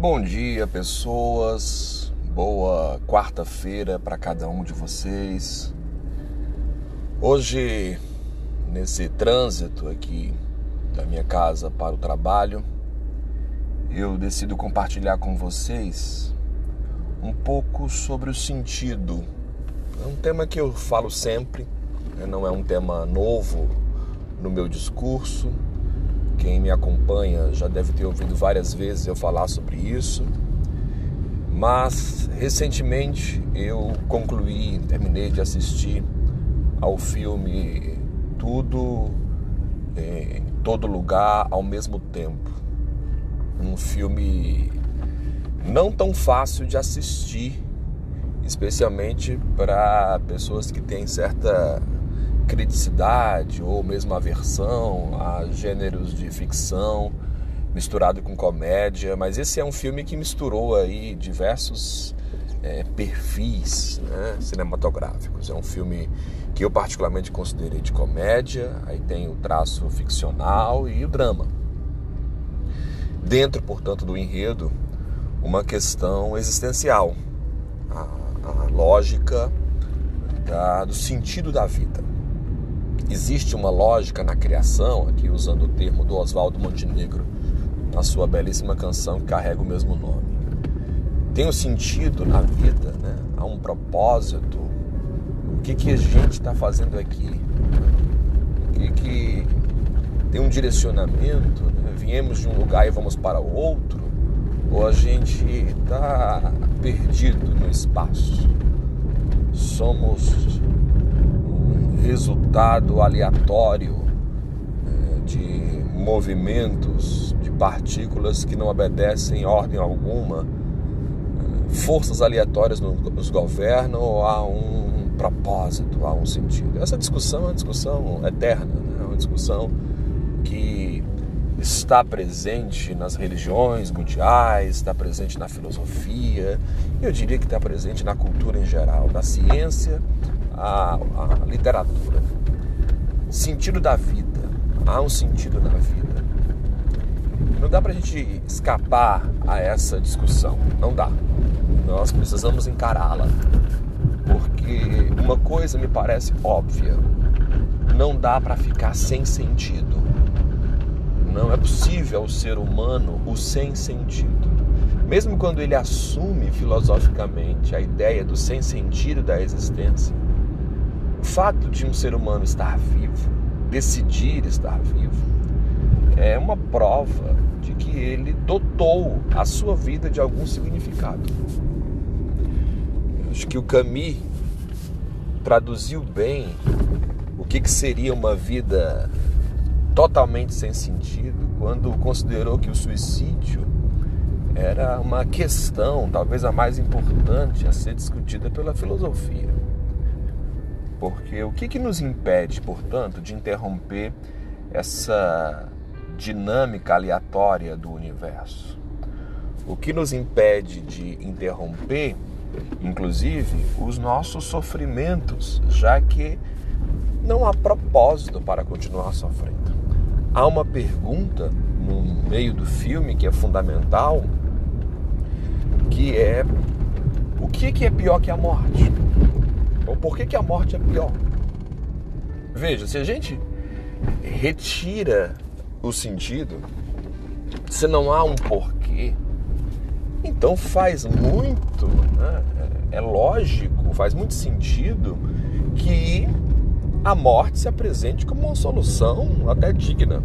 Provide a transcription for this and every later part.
Bom dia, pessoas. Boa quarta-feira para cada um de vocês. Hoje, nesse trânsito aqui da minha casa para o trabalho, eu decido compartilhar com vocês um pouco sobre o sentido. É um tema que eu falo sempre, né? não é um tema novo no meu discurso. Quem me acompanha já deve ter ouvido várias vezes eu falar sobre isso. Mas recentemente eu concluí, terminei de assistir ao filme Tudo em Todo Lugar ao mesmo tempo. Um filme não tão fácil de assistir, especialmente para pessoas que têm certa criticidade ou mesmo aversão a gêneros de ficção misturado com comédia, mas esse é um filme que misturou aí diversos é, perfis né, cinematográficos. É um filme que eu particularmente considerei de comédia, aí tem o traço ficcional e o drama. Dentro, portanto, do enredo, uma questão existencial, a, a lógica da, do sentido da vida existe uma lógica na criação, aqui usando o termo do Oswaldo Montenegro, na sua belíssima canção que carrega o mesmo nome. Tem um sentido na vida, né? há um propósito. O que, que a gente está fazendo aqui? O que, que tem um direcionamento? Né? Viemos de um lugar e vamos para o outro? Ou a gente está perdido no espaço? Somos resultado aleatório é, de movimentos de partículas que não obedecem ordem alguma, é, forças aleatórias nos governam ou há um propósito, há um sentido. Essa discussão é uma discussão eterna, né? é uma discussão que está presente nas religiões mundiais, está presente na filosofia, eu diria que está presente na cultura em geral, na ciência a, a literatura. Sentido da vida. Há um sentido na vida. Não dá para a gente escapar a essa discussão. Não dá. Nós precisamos encará-la. Porque uma coisa me parece óbvia. Não dá para ficar sem sentido. Não é possível ao ser humano o sem sentido. Mesmo quando ele assume filosoficamente a ideia do sem sentido da existência, fato de um ser humano estar vivo, decidir estar vivo, é uma prova de que ele dotou a sua vida de algum significado. Acho que o Camus traduziu bem o que, que seria uma vida totalmente sem sentido quando considerou que o suicídio era uma questão, talvez a mais importante a ser discutida pela filosofia. Porque o que, que nos impede, portanto, de interromper essa dinâmica aleatória do universo? O que nos impede de interromper, inclusive, os nossos sofrimentos, já que não há propósito para continuar sofrendo. Há uma pergunta no meio do filme que é fundamental, que é o que é pior que a morte? Ou por que, que a morte é pior? Veja, se a gente retira o sentido, se não há um porquê, então faz muito, né? é lógico, faz muito sentido que a morte se apresente como uma solução até digna.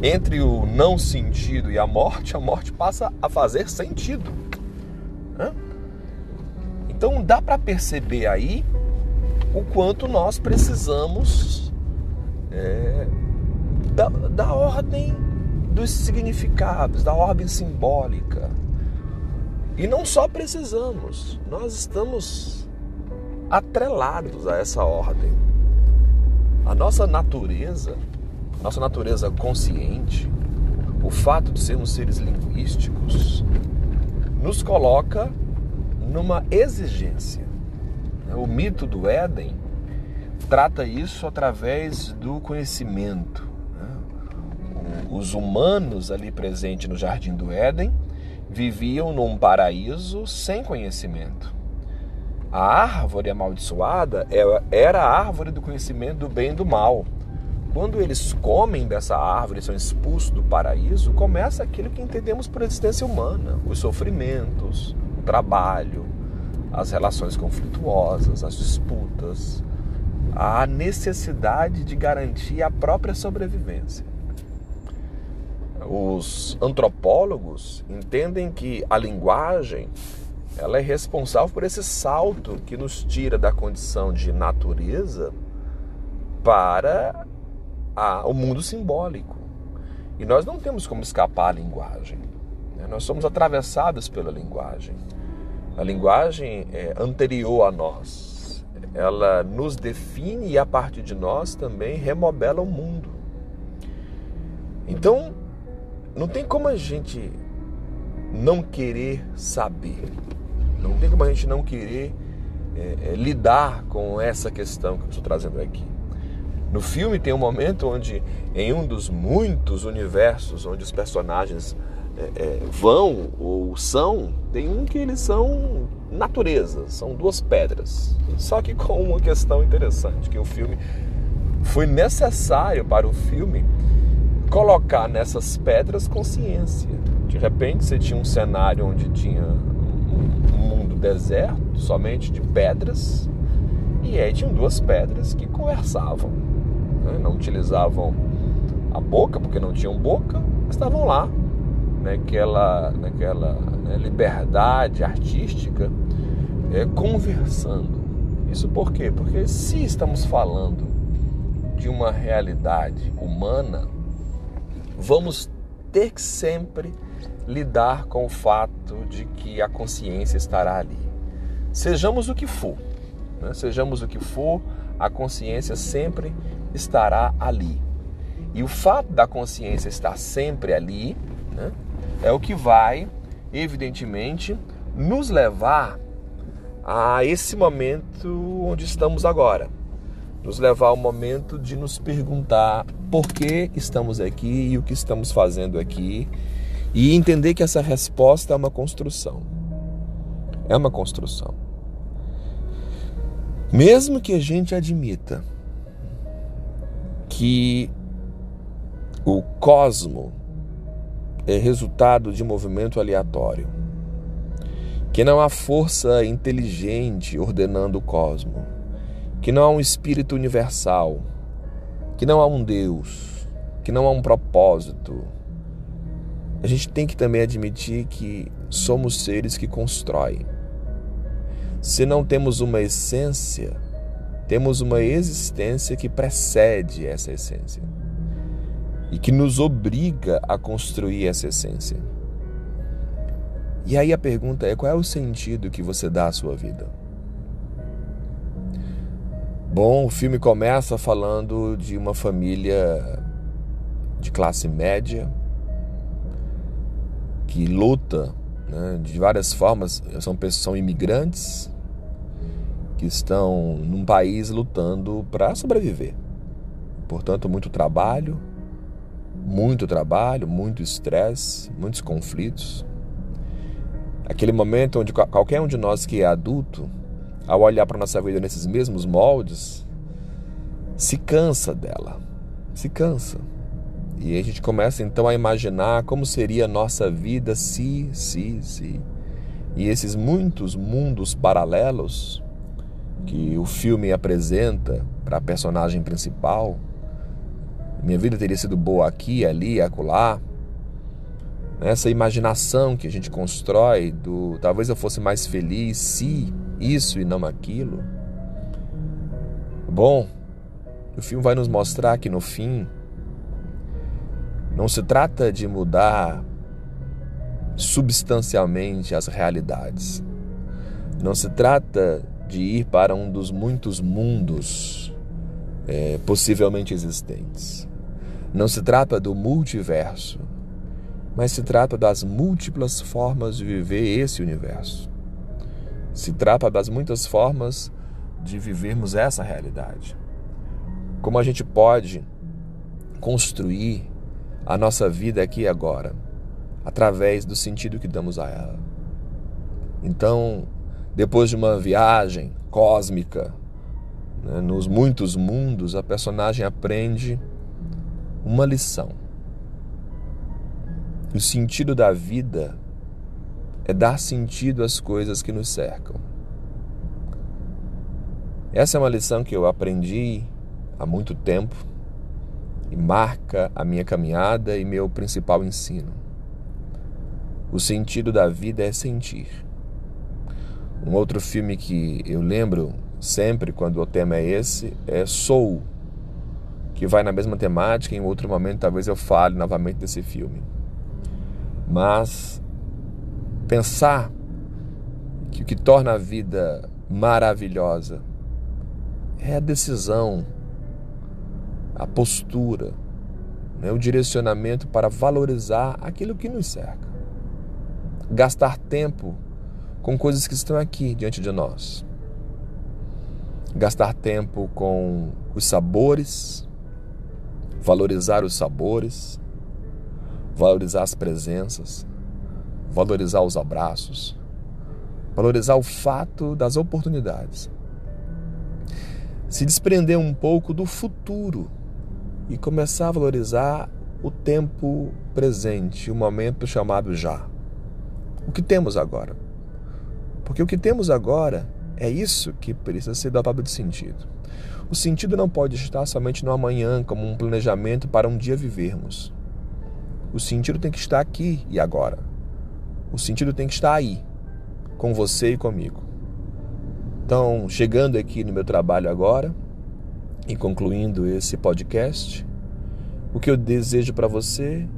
Entre o não sentido e a morte, a morte passa a fazer sentido. Então dá para perceber aí o quanto nós precisamos é, da, da ordem dos significados, da ordem simbólica. E não só precisamos, nós estamos atrelados a essa ordem. A nossa natureza, nossa natureza consciente, o fato de sermos seres linguísticos, nos coloca numa exigência. O mito do Éden trata isso através do conhecimento. Né? os humanos ali presentes no jardim do Éden viviam num paraíso sem conhecimento. A árvore amaldiçoada era a árvore do conhecimento do bem e do mal. Quando eles comem dessa árvore, são expulsos do paraíso, começa aquilo que entendemos por existência humana: os sofrimentos, trabalho, as relações conflituosas, as disputas, a necessidade de garantir a própria sobrevivência. Os antropólogos entendem que a linguagem ela é responsável por esse salto que nos tira da condição de natureza para a, o mundo simbólico. E nós não temos como escapar à linguagem. Né? Nós somos atravessados pela linguagem. A linguagem é anterior a nós. Ela nos define e a partir de nós também remodela o mundo. Então, não tem como a gente não querer saber. Não tem como a gente não querer é, é, lidar com essa questão que eu estou trazendo aqui. No filme tem um momento onde, em um dos muitos universos onde os personagens é, é, vão ou são, tem um que eles são natureza, são duas pedras. Só que com uma questão interessante, que o filme foi necessário para o filme colocar nessas pedras consciência. De repente você tinha um cenário onde tinha deserto, somente de pedras, e aí tinham duas pedras que conversavam. Né? Não utilizavam a boca, porque não tinham boca, estavam lá, naquela, naquela né, liberdade artística, é, conversando. Isso por quê? Porque se estamos falando de uma realidade humana, vamos ter que sempre lidar com o fato de que a consciência estará ali. Sejamos o que for, né? sejamos o que for, a consciência sempre estará ali. E o fato da consciência estar sempre ali né, é o que vai, evidentemente, nos levar a esse momento onde estamos agora. Nos levar ao momento de nos perguntar por que estamos aqui e o que estamos fazendo aqui e entender que essa resposta é uma construção. É uma construção. Mesmo que a gente admita que o cosmo é resultado de movimento aleatório, que não há força inteligente ordenando o cosmo, que não há um espírito universal, que não há um Deus, que não há um propósito, a gente tem que também admitir que somos seres que constroem. Se não temos uma essência, temos uma existência que precede essa essência e que nos obriga a construir essa essência. E aí a pergunta é: qual é o sentido que você dá à sua vida? Bom, o filme começa falando de uma família de classe média que luta né, de várias formas, são pessoas são imigrantes que estão num país lutando para sobreviver. Portanto, muito trabalho, muito trabalho, muito estresse, muitos conflitos. Aquele momento onde qualquer um de nós que é adulto, ao olhar para nossa vida nesses mesmos moldes, se cansa dela, se cansa. E a gente começa então a imaginar como seria a nossa vida se, se, se. E esses muitos mundos paralelos que o filme apresenta para a personagem principal. Minha vida teria sido boa aqui, ali, acolá. Essa imaginação que a gente constrói do talvez eu fosse mais feliz se isso e não aquilo. Bom, o filme vai nos mostrar que no fim não se trata de mudar substancialmente as realidades. Não se trata de ir para um dos muitos mundos é, possivelmente existentes. Não se trata do multiverso, mas se trata das múltiplas formas de viver esse universo. Se trata das muitas formas de vivermos essa realidade. Como a gente pode construir a nossa vida aqui e agora, através do sentido que damos a ela. Então, depois de uma viagem cósmica, nos muitos mundos, a personagem aprende uma lição. O sentido da vida é dar sentido às coisas que nos cercam. Essa é uma lição que eu aprendi há muito tempo e marca a minha caminhada e meu principal ensino. O sentido da vida é sentir. Um outro filme que eu lembro sempre quando o tema é esse é Soul, que vai na mesma temática. Em outro momento, talvez eu fale novamente desse filme. Mas pensar que o que torna a vida maravilhosa é a decisão, a postura, né, o direcionamento para valorizar aquilo que nos cerca. Gastar tempo com coisas que estão aqui diante de nós. Gastar tempo com os sabores, valorizar os sabores, valorizar as presenças, valorizar os abraços, valorizar o fato das oportunidades. Se desprender um pouco do futuro e começar a valorizar o tempo presente, o momento chamado já. O que temos agora? Porque o que temos agora é isso que precisa ser dotado de sentido. O sentido não pode estar somente no amanhã, como um planejamento para um dia vivermos. O sentido tem que estar aqui e agora. O sentido tem que estar aí, com você e comigo. Então, chegando aqui no meu trabalho agora e concluindo esse podcast, o que eu desejo para você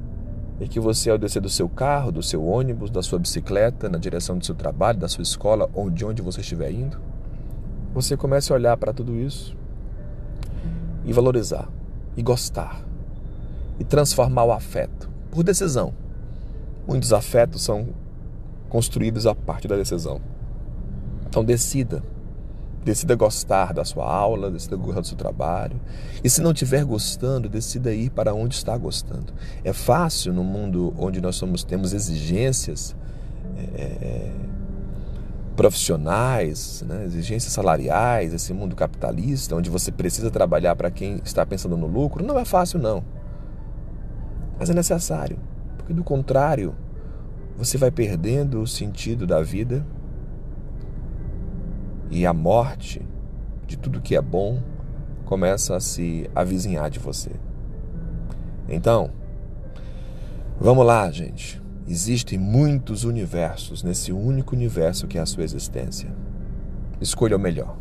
é que você, ao descer do seu carro, do seu ônibus, da sua bicicleta, na direção do seu trabalho, da sua escola ou de onde você estiver indo, você comece a olhar para tudo isso e valorizar, e gostar, e transformar o afeto por decisão. Muitos afetos são construídos a partir da decisão. Então decida. Decida gostar da sua aula, decida gostar do seu trabalho. E se não estiver gostando, decida ir para onde está gostando. É fácil no mundo onde nós somos, temos exigências é, profissionais, né, exigências salariais, esse mundo capitalista, onde você precisa trabalhar para quem está pensando no lucro. Não é fácil, não. Mas é necessário, porque do contrário, você vai perdendo o sentido da vida e a morte de tudo que é bom começa a se avizinhar de você. Então, vamos lá, gente. Existem muitos universos nesse único universo que é a sua existência. Escolha o melhor.